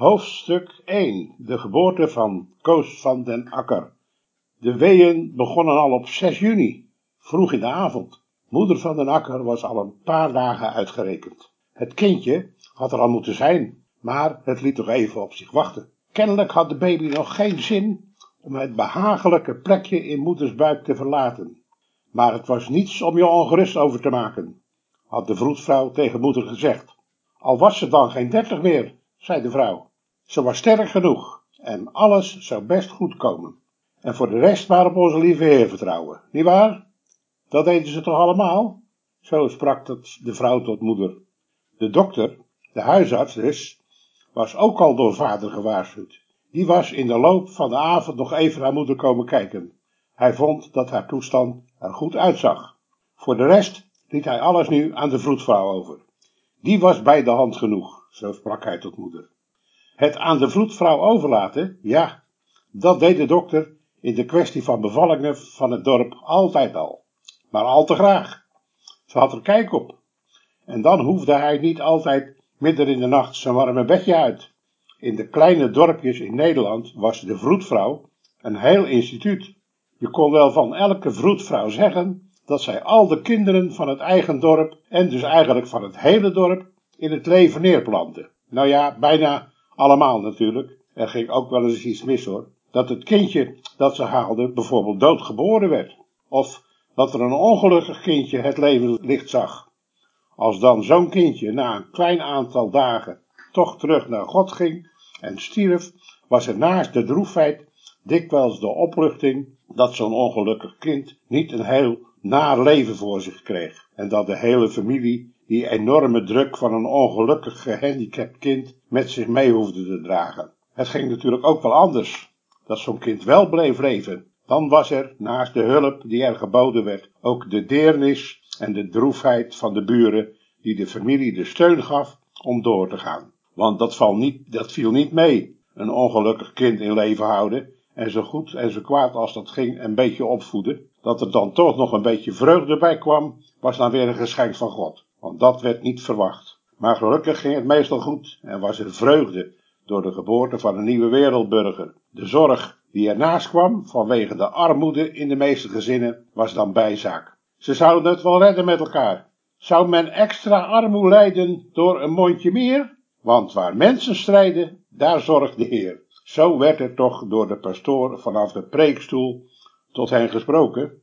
Hoofdstuk 1 De geboorte van Koos van den Akker De weeën begonnen al op 6 juni, vroeg in de avond. Moeder van den Akker was al een paar dagen uitgerekend. Het kindje had er al moeten zijn, maar het liet toch even op zich wachten. Kennelijk had de baby nog geen zin om het behagelijke plekje in moeders buik te verlaten. Maar het was niets om je ongerust over te maken, had de vroedvrouw tegen moeder gezegd. Al was ze dan geen dertig meer, zei de vrouw. Ze was sterk genoeg en alles zou best goed komen. En voor de rest maar op onze lieve Heer vertrouwen, nietwaar? Dat deden ze toch allemaal? Zo sprak de vrouw tot moeder. De dokter, de huisarts dus, was ook al door vader gewaarschuwd. Die was in de loop van de avond nog even naar moeder komen kijken. Hij vond dat haar toestand er goed uitzag. Voor de rest liet hij alles nu aan de vroedvrouw over. Die was bij de hand genoeg, zo sprak hij tot moeder. Het aan de vroedvrouw overlaten, ja, dat deed de dokter in de kwestie van bevallingen van het dorp altijd al. Maar al te graag. Ze had er kijk op. En dan hoefde hij niet altijd midden in de nacht zijn warme bedje uit. In de kleine dorpjes in Nederland was de vroedvrouw een heel instituut. Je kon wel van elke vroedvrouw zeggen dat zij al de kinderen van het eigen dorp en dus eigenlijk van het hele dorp in het leven neerplantte. Nou ja, bijna allemaal natuurlijk. Er ging ook wel eens iets mis hoor. Dat het kindje dat ze haalde bijvoorbeeld doodgeboren werd. Of dat er een ongelukkig kindje het leven licht zag. Als dan zo'n kindje na een klein aantal dagen toch terug naar God ging en stierf, was er naast de droefheid dikwijls de opluchting dat zo'n ongelukkig kind niet een heel naar leven voor zich kreeg en dat de hele familie die enorme druk van een ongelukkig gehandicapt kind met zich mee hoefde te dragen. Het ging natuurlijk ook wel anders, dat zo'n kind wel bleef leven. Dan was er, naast de hulp die er geboden werd, ook de deernis en de droefheid van de buren, die de familie de steun gaf om door te gaan. Want dat, niet, dat viel niet mee, een ongelukkig kind in leven houden en zo goed en zo kwaad als dat ging een beetje opvoeden. Dat er dan toch nog een beetje vreugde bij kwam, was dan weer een geschenk van God want dat werd niet verwacht. Maar gelukkig ging het meestal goed en was er vreugde door de geboorte van een nieuwe wereldburger. De zorg die ernaast kwam vanwege de armoede in de meeste gezinnen was dan bijzaak. Ze zouden het wel redden met elkaar. Zou men extra armoe lijden door een mondje meer? Want waar mensen strijden, daar zorgt de Heer. Zo werd er toch door de pastoor vanaf de preekstoel tot hen gesproken.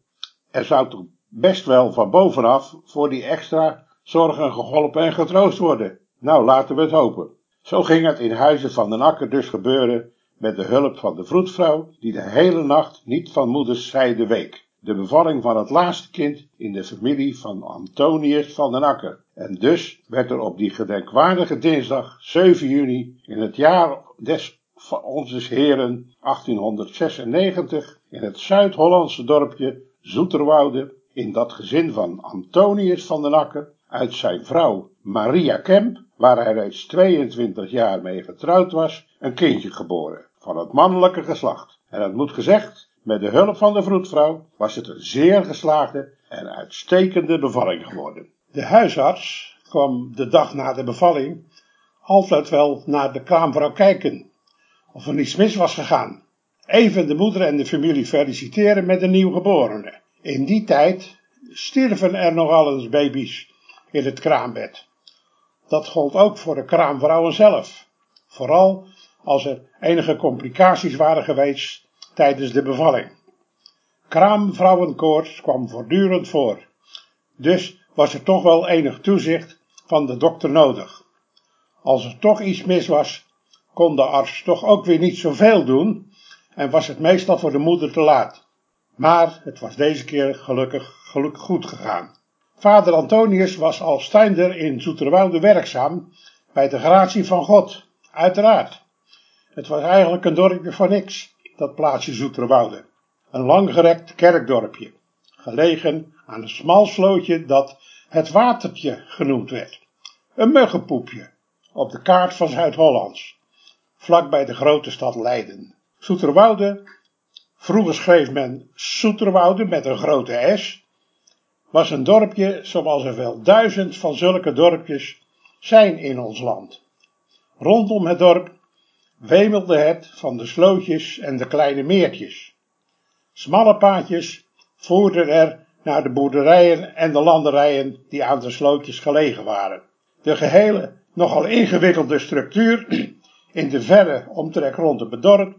Er zou toch best wel van bovenaf voor die extra zorgen geholpen en getroost worden. Nou, laten we het hopen. Zo ging het in huizen van den Akker dus gebeuren met de hulp van de vroedvrouw, die de hele nacht niet van moeders zijde week. De bevalling van het laatste kind in de familie van Antonius van den Akker. En dus werd er op die gedenkwaardige dinsdag 7 juni in het jaar des onze heren 1896 in het Zuid-Hollandse dorpje Zoeterwoude in dat gezin van Antonius van den Akker uit zijn vrouw Maria Kemp, waar hij reeds 22 jaar mee getrouwd was, een kindje geboren, van het mannelijke geslacht. En het moet gezegd, met de hulp van de vroedvrouw was het een zeer geslaagde en uitstekende bevalling geworden. De huisarts kwam de dag na de bevalling altijd wel naar de kraamvrouw kijken, of er niets mis was gegaan. Even de moeder en de familie feliciteren met de nieuwgeborene. In die tijd stierven er nogal eens baby's in het kraambed. Dat gold ook voor de kraamvrouwen zelf. Vooral als er enige complicaties waren geweest tijdens de bevalling. Kraamvrouwenkoorts kwam voortdurend voor. Dus was er toch wel enig toezicht van de dokter nodig. Als er toch iets mis was, kon de arts toch ook weer niet zoveel doen en was het meestal voor de moeder te laat. Maar het was deze keer gelukkig, gelukkig goed gegaan. Vader Antonius was als steinder in Zoeterwoude werkzaam bij de gratie van God, uiteraard. Het was eigenlijk een dorpje van niks, dat plaatsje Zoeterwoude. Een langgerekt kerkdorpje, gelegen aan een smal slootje dat het Watertje genoemd werd. Een muggenpoepje op de kaart van Zuid-Hollands, vlak bij de grote stad Leiden. Zoeterwoude, vroeger schreef men Soeterwoude met een grote S, was een dorpje zoals er wel duizend van zulke dorpjes zijn in ons land. Rondom het dorp wemelde het van de slootjes en de kleine meertjes. Smalle paadjes voerden er naar de boerderijen en de landerijen die aan de slootjes gelegen waren. De gehele, nogal ingewikkelde structuur in de verre omtrek rond het bedorp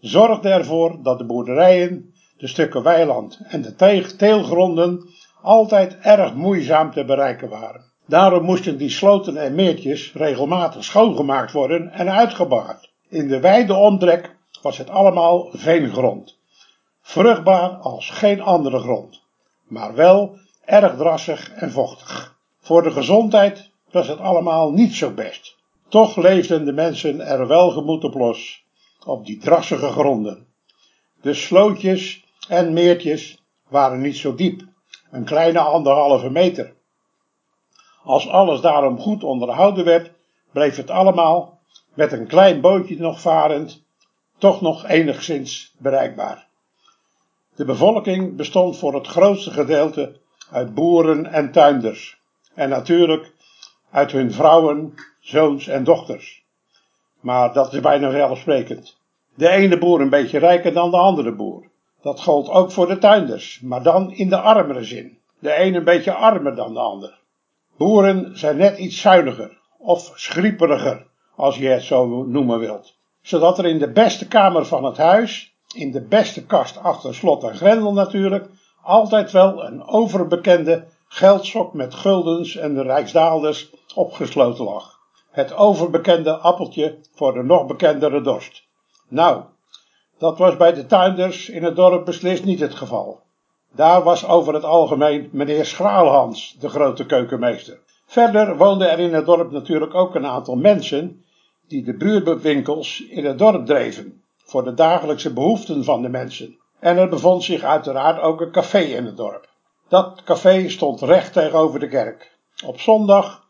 zorgde ervoor dat de boerderijen, de stukken weiland en de teelgronden altijd erg moeizaam te bereiken waren. Daarom moesten die sloten en meertjes regelmatig schoongemaakt worden en uitgebaggerd. In de wijde omtrek was het allemaal veengrond. Vruchtbaar als geen andere grond, maar wel erg drassig en vochtig. Voor de gezondheid was het allemaal niet zo best. Toch leefden de mensen er welgemoed op los, op die drassige gronden. De slootjes en meertjes waren niet zo diep, een kleine anderhalve meter. Als alles daarom goed onderhouden werd, bleef het allemaal, met een klein bootje nog varend, toch nog enigszins bereikbaar. De bevolking bestond voor het grootste gedeelte uit boeren en tuinders, en natuurlijk uit hun vrouwen, zoons en dochters. Maar dat is bijna vanzelfsprekend. De ene boer een beetje rijker dan de andere boer. Dat gold ook voor de tuinders, maar dan in de armere zin. De een een beetje armer dan de ander. Boeren zijn net iets zuiniger, of schrieperiger, als je het zo noemen wilt. Zodat er in de beste kamer van het huis, in de beste kast achter slot en grendel natuurlijk, altijd wel een overbekende geldsok met guldens en rijksdaalders opgesloten lag. Het overbekende appeltje voor de nog bekendere dorst. Nou, dat was bij de tuinders in het dorp beslist niet het geval. Daar was over het algemeen meneer Schraalhans de grote keukenmeester. Verder woonden er in het dorp natuurlijk ook een aantal mensen die de buurtwinkels in het dorp dreven, voor de dagelijkse behoeften van de mensen. En er bevond zich uiteraard ook een café in het dorp. Dat café stond recht tegenover de kerk. Op zondag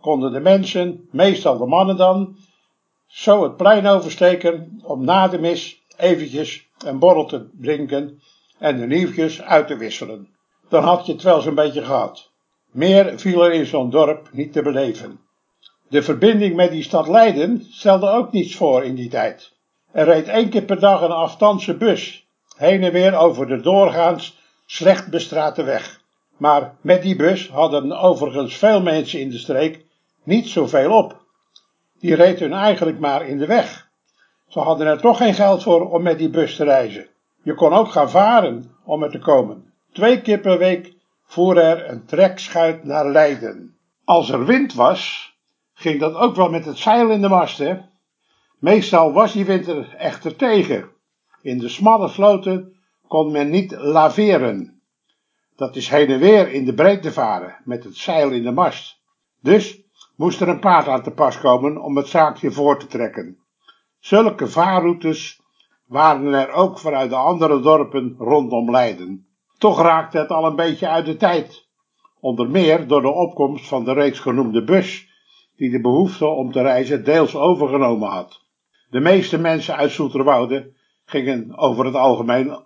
konden de mensen, meestal de mannen dan, zo het plein oversteken om na de mis eventjes een borrel te drinken en de nieuwtjes uit te wisselen. Dan had je het wel zo'n beetje gehad. Meer viel er in zo'n dorp niet te beleven. De verbinding met die stad Leiden stelde ook niets voor in die tijd. Er reed één keer per dag een afstandse bus, heen en weer over de doorgaans slecht bestrate weg. Maar met die bus hadden overigens veel mensen in de streek niet zoveel op. Die reed hun eigenlijk maar in de weg. Ze hadden er toch geen geld voor om met die bus te reizen. Je kon ook gaan varen om er te komen. Twee keer per week voer er een trekschuit naar Leiden. Als er wind was, ging dat ook wel met het zeil in de mast, hè? Meestal was die winter echter tegen. In de smalle sloten kon men niet laveren. Dat is heen en weer in de breedte varen, met het zeil in de mast. Dus moest er een paard aan te pas komen om het zaakje voor te trekken. Zulke vaarroutes waren er ook vanuit de andere dorpen rondom Leiden. Toch raakte het al een beetje uit de tijd. Onder meer door de opkomst van de reeds genoemde bus, die de behoefte om te reizen deels overgenomen had. De meeste mensen uit Soeterwoude gingen over het algemeen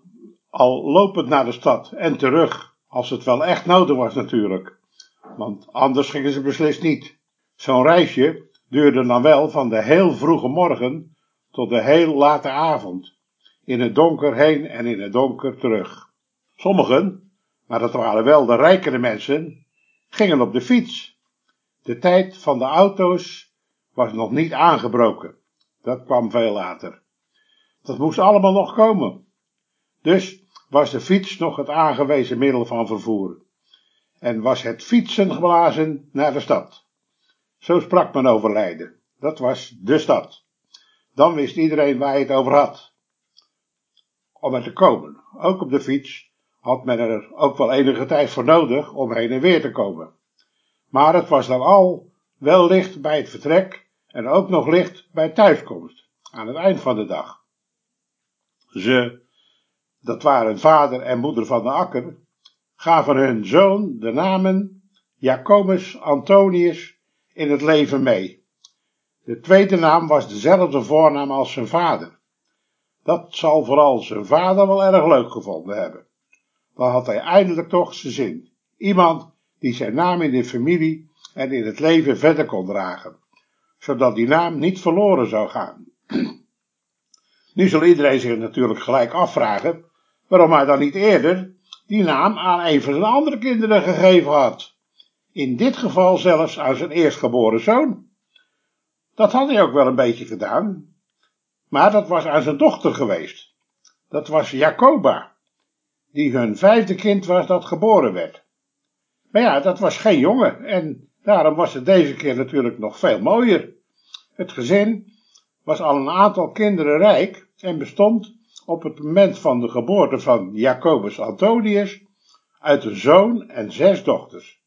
al lopend naar de stad en terug, als het wel echt nodig was natuurlijk. Want anders gingen ze beslist niet. Zo'n reisje duurde dan wel van de heel vroege morgen tot de heel late avond, in het donker heen en in het donker terug. Sommigen, maar dat waren wel de rijkere mensen, gingen op de fiets. De tijd van de auto's was nog niet aangebroken. Dat kwam veel later. Dat moest allemaal nog komen. Dus was de fiets nog het aangewezen middel van vervoer. En was het fietsen geblazen naar de stad. Zo sprak men over Leiden. Dat was de stad. Dan wist iedereen waar je het over had. Om er te komen, ook op de fiets, had men er ook wel enige tijd voor nodig om heen en weer te komen. Maar het was dan al wel licht bij het vertrek en ook nog licht bij thuiskomst, aan het eind van de dag. Ze, dat waren vader en moeder van de akker, gaven hun zoon de namen Jacobus Antonius in het leven mee. De tweede naam was dezelfde voornaam als zijn vader. Dat zal vooral zijn vader wel erg leuk gevonden hebben. Dan had hij eindelijk toch zijn zin. Iemand die zijn naam in de familie en in het leven verder kon dragen, zodat die naam niet verloren zou gaan. Nu zal iedereen zich natuurlijk gelijk afvragen waarom hij dan niet eerder die naam aan een van zijn andere kinderen gegeven had. In dit geval zelfs aan zijn eerstgeboren zoon. Dat had hij ook wel een beetje gedaan, maar dat was aan zijn dochter geweest. Dat was Jacoba, die hun vijfde kind was dat geboren werd. Maar ja, dat was geen jongen en daarom was het deze keer natuurlijk nog veel mooier. Het gezin was al een aantal kinderen rijk en bestond op het moment van de geboorte van Jacobus Antonius uit een zoon en zes dochters.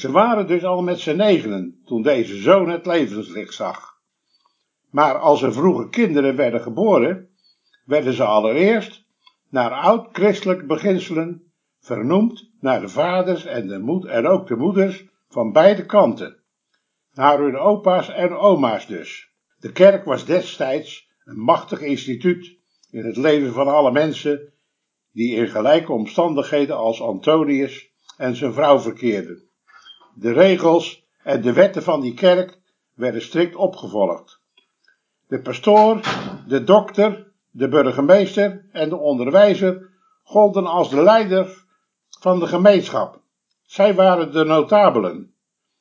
Ze waren dus al met z'n negenen toen deze zoon het levenslicht zag. Maar als er vroege kinderen werden geboren, werden ze allereerst, naar oud-christelijk beginselen, vernoemd naar de vaders en, de moed en ook de moeders van beide kanten. Naar hun opa's en oma's dus. De kerk was destijds een machtig instituut in het leven van alle mensen die in gelijke omstandigheden als Antonius en zijn vrouw verkeerden. De regels en de wetten van die kerk werden strikt opgevolgd. De pastoor, de dokter, de burgemeester en de onderwijzer golden als de leider van de gemeenschap. Zij waren de notabelen.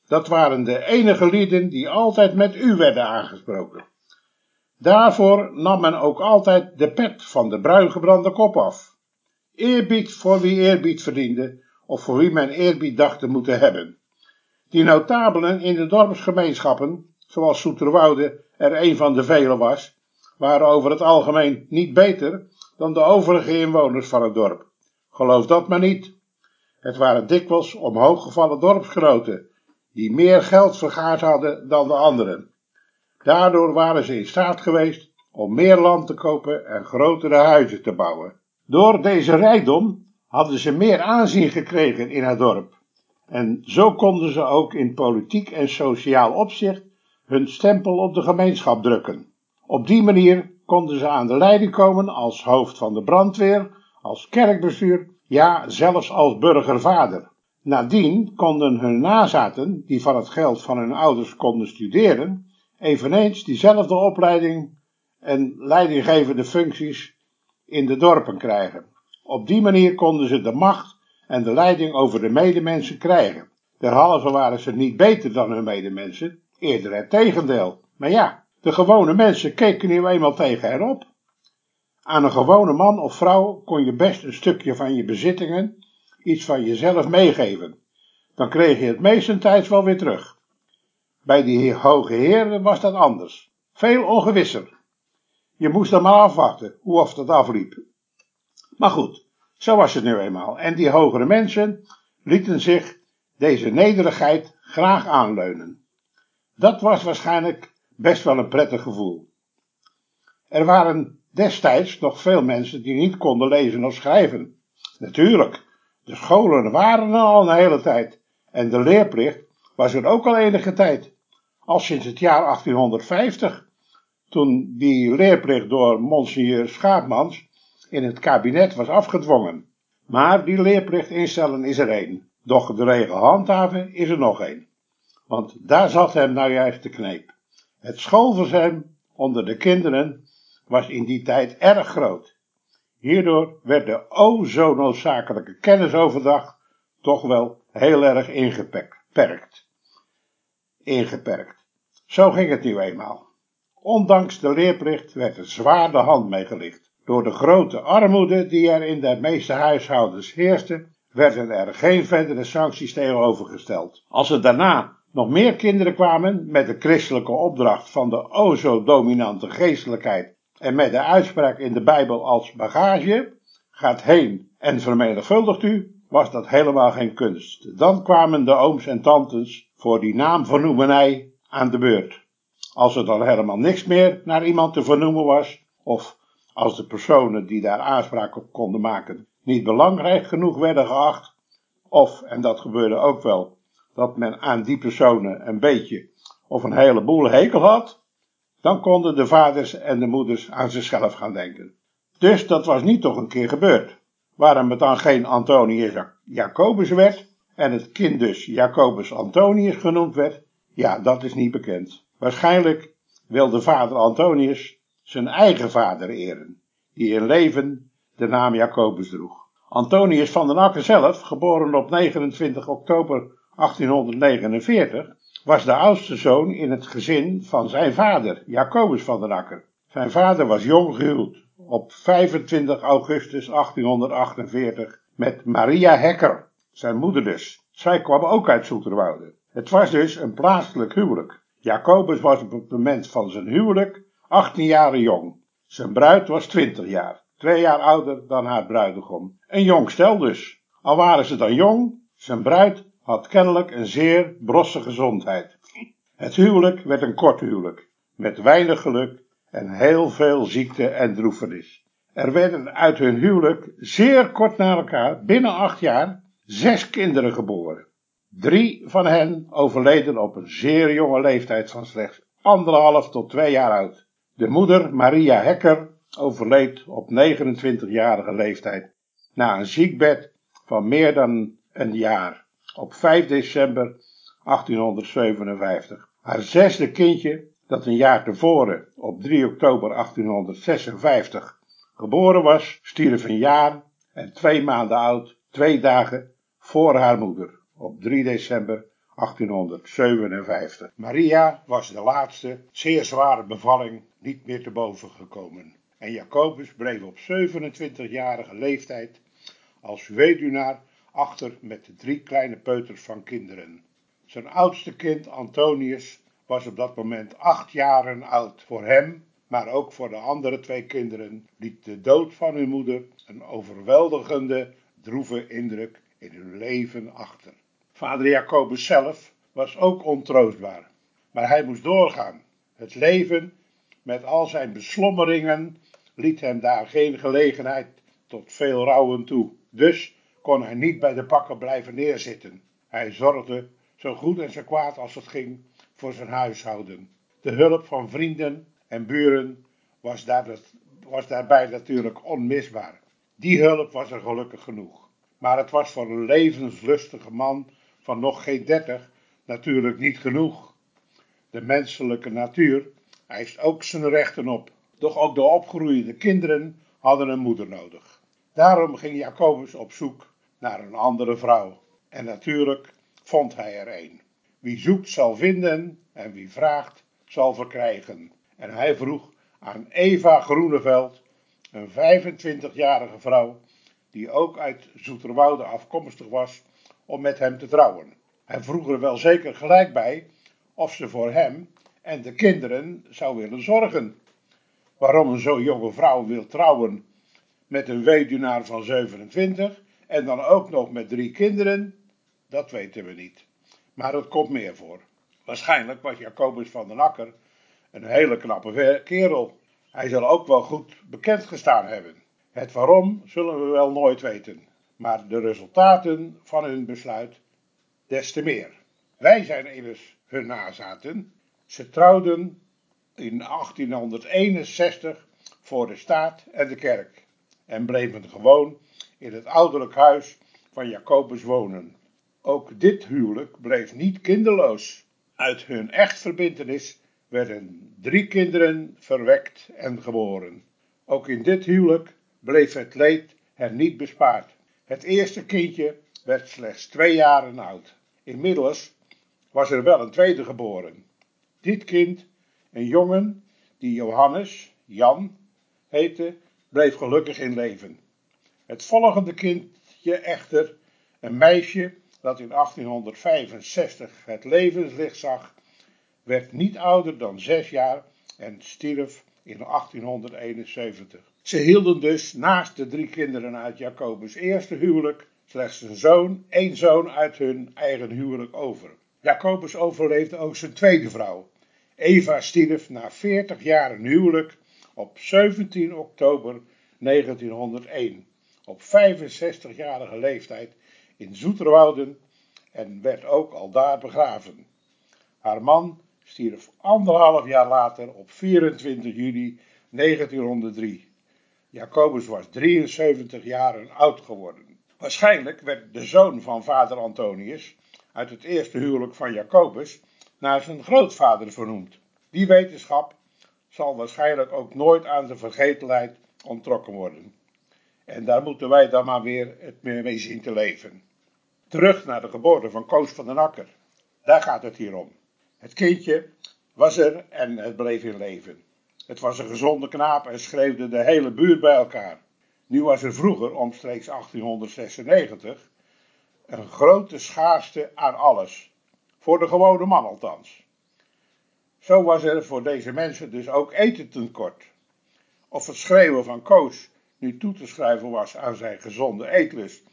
Dat waren de enige lieden die altijd met u werden aangesproken. Daarvoor nam men ook altijd de pet van de bruingebrande kop af. Eerbied voor wie eerbied verdiende, of voor wie men eerbied dacht te moeten hebben. Die notabelen in de dorpsgemeenschappen, zoals Soeterwoude er een van de vele was, waren over het algemeen niet beter dan de overige inwoners van het dorp. Geloof dat maar niet. Het waren dikwijls omhooggevallen dorpsgenoten, die meer geld vergaard hadden dan de anderen. Daardoor waren ze in staat geweest om meer land te kopen en grotere huizen te bouwen. Door deze rijkdom hadden ze meer aanzien gekregen in het dorp. En zo konden ze ook in politiek en sociaal opzicht hun stempel op de gemeenschap drukken. Op die manier konden ze aan de leiding komen als hoofd van de brandweer, als kerkbestuur, ja, zelfs als burgervader. Nadien konden hun nazaten, die van het geld van hun ouders konden studeren, eveneens diezelfde opleiding en leidinggevende functies in de dorpen krijgen. Op die manier konden ze de macht en de leiding over de medemensen krijgen. Derhalve waren ze niet beter dan hun medemensen, eerder het tegendeel. Maar ja, de gewone mensen keken nu eenmaal tegen hen op. Aan een gewone man of vrouw kon je best een stukje van je bezittingen, iets van jezelf meegeven. Dan kreeg je het meestentijds wel weer terug. Bij die hoge heren was dat anders. Veel ongewisser. Je moest dan maar afwachten hoe of dat afliep. Maar goed, zo was het nu eenmaal. En die hogere mensen lieten zich deze nederigheid graag aanleunen. Dat was waarschijnlijk best wel een prettig gevoel. Er waren destijds nog veel mensen die niet konden lezen of schrijven. Natuurlijk, de scholen waren er al een hele tijd en de leerplicht was er ook al enige tijd, al sinds het jaar 1850, toen die leerplicht door Monseigneur Schaapmans in het kabinet was afgedwongen. Maar die leerplicht instellen is er één, doch de regel handhaven is er nog één. Want daar zat hem nou juist de kneep. Het schoolverzuim onder de kinderen was in die tijd erg groot. Hierdoor werd de o zo noodzakelijke kennisoverdracht toch wel heel erg ingeperkt. Ingeperkt. Zo ging het nu eenmaal. Ondanks de leerplicht werd er zwaar de hand meegelicht. Door de grote armoede die er in de meeste huishoudens heerste, werden er geen verdere sancties tegenover gesteld. Als er daarna nog meer kinderen kwamen met de christelijke opdracht van de o zo dominante geestelijkheid en met de uitspraak in de Bijbel als bagage, gaat heen en vermenigvuldigt u, was dat helemaal geen kunst. Dan kwamen de ooms en tantes voor die naamvernoemenij aan de beurt. Als er dan helemaal niks meer naar iemand te vernoemen was, of als de personen die daar aanspraak op konden maken niet belangrijk genoeg werden geacht, of, en dat gebeurde ook wel, dat men aan die personen een beetje of een heleboel hekel had, dan konden de vaders en de moeders aan zichzelf gaan denken. Dus dat was niet toch een keer gebeurd. Waarom het dan geen Antonius Jacobus werd en het kind dus Jacobus Antonius genoemd werd, ja, dat is niet bekend. Waarschijnlijk wilde vader Antonius zijn eigen vader eren, die in leven de naam Jacobus droeg. Antonius van den Akker zelf, geboren op 29 oktober 1849, was de oudste zoon in het gezin van zijn vader, Jacobus van den Akker. Zijn vader was jong gehuwd op 25 augustus 1848 met Maria Hekker, zijn moeder dus. Zij kwam ook uit Zoeterwoude. Het was dus een plaatselijk huwelijk. Jacobus was op het moment van zijn huwelijk 18 jaar jong. Zijn bruid was 20 jaar, twee jaar ouder dan haar bruidegom. Een jong stel dus. Al waren ze dan jong, zijn bruid had kennelijk een zeer brosse gezondheid. Het huwelijk werd een kort huwelijk, met weinig geluk en heel veel ziekte en droefenis. Er werden uit hun huwelijk zeer kort na elkaar, binnen acht jaar, zes kinderen geboren. Drie van hen overleden op een zeer jonge leeftijd van slechts anderhalf tot twee jaar oud. De moeder, Maria Hekker, overleed op 29-jarige leeftijd na een ziekbed van meer dan een jaar op 5 december 1857. Haar zesde kindje, dat een jaar tevoren op 3 oktober 1856 geboren was, stierf een jaar en twee maanden oud, twee dagen voor haar moeder op 3 december 1857. Maria was de laatste zeer zware bevalling niet meer te boven gekomen. En Jacobus bleef op 27-jarige leeftijd als weduwnaar achter met de drie kleine peuters van kinderen. Zijn oudste kind, Antonius, was op dat moment acht jaren oud. Voor hem, maar ook voor de andere twee kinderen, liet de dood van hun moeder een overweldigende, droeve indruk in hun leven achter. Vader Jacobus zelf was ook ontroostbaar, maar hij moest doorgaan. Het leven, met al zijn beslommeringen, liet hem daar geen gelegenheid tot veel rouwen toe. Dus kon hij niet bij de pakken blijven neerzitten. Hij zorgde, zo goed en zo kwaad als het ging, voor zijn huishouden. De hulp van vrienden en buren was, daar was daarbij natuurlijk onmisbaar. Die hulp was er gelukkig genoeg. Maar het was voor een levenslustige man van nog geen dertig natuurlijk niet genoeg. De menselijke natuur eist ook zijn rechten op. Doch ook de opgroeiende kinderen hadden een moeder nodig. Daarom ging Jacobus op zoek naar een andere vrouw. En natuurlijk vond hij er een. Wie zoekt zal vinden en wie vraagt zal verkrijgen. En hij vroeg aan Eva Groeneveld, een 25-jarige vrouw, die ook uit Zoeterwoude afkomstig was, om met hem te trouwen. Hij vroeg er wel zeker gelijk bij of ze voor hem en de kinderen zou willen zorgen. Waarom een zo jonge vrouw wil trouwen met een weduwnaar van 27 en dan ook nog met drie kinderen, dat weten we niet. Maar het komt meer voor. Waarschijnlijk was Jacobus van den Akker een hele knappe kerel. Hij zal ook wel goed bekend gestaan hebben. Het waarom zullen we wel nooit weten. Maar de resultaten van hun besluit des te meer. Wij zijn immers hun nazaten. Ze trouwden in 1861 voor de staat en de kerk en bleven gewoon in het ouderlijk huis van Jacobus wonen. Ook dit huwelijk bleef niet kinderloos. Uit hun echtverbintenis werden drie kinderen verwekt en geboren. Ook in dit huwelijk bleef het leed hen niet bespaard. Het eerste kindje werd slechts twee jaren oud. Inmiddels was er wel een tweede geboren. Dit kind, een jongen die Johannes, Jan, heette, bleef gelukkig in leven. Het volgende kindje echter, een meisje dat in 1865 het levenslicht zag, werd niet ouder dan zes jaar en stierf in 1871. Ze hielden dus naast de drie kinderen uit Jacobus' eerste huwelijk slechts een zoon, één zoon uit hun eigen huwelijk over. Jacobus overleefde ook zijn tweede vrouw. Eva stierf na 40 jaar huwelijk op 17 oktober 1901 op 65-jarige leeftijd in Zoeterwouden en werd ook al daar begraven. Haar man stierf anderhalf jaar later op 24 juli 1903. Jacobus was 73 jaar oud geworden. Waarschijnlijk werd de zoon van vader Antonius uit het eerste huwelijk van Jacobus naar zijn grootvader vernoemd. Die wetenschap zal waarschijnlijk ook nooit aan de vergetelheid onttrokken worden. En daar moeten wij dan maar weer het mee zien te leven. Terug naar de geboorte van Koos van den Akker. Daar gaat het hier om. Het kindje was er en het bleef in leven. Het was een gezonde knaap en schreefde de hele buurt bij elkaar. Nu was er vroeger, omstreeks 1896, een grote schaarste aan alles. Voor de gewone man althans. Zo was er voor deze mensen dus ook eten ten kort. Of het schreeuwen van Koos nu toe te schrijven was aan zijn gezonde eetlust,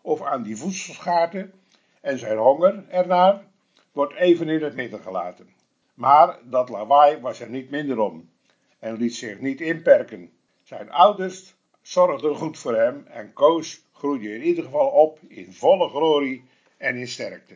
of aan die voedselschaarten en zijn honger ernaar, wordt even in het midden gelaten. Maar dat lawaai was er niet minder om en liet zich niet inperken. Zijn ouders zorgden goed voor hem en Koos groeide in ieder geval op in volle glorie en in sterkte.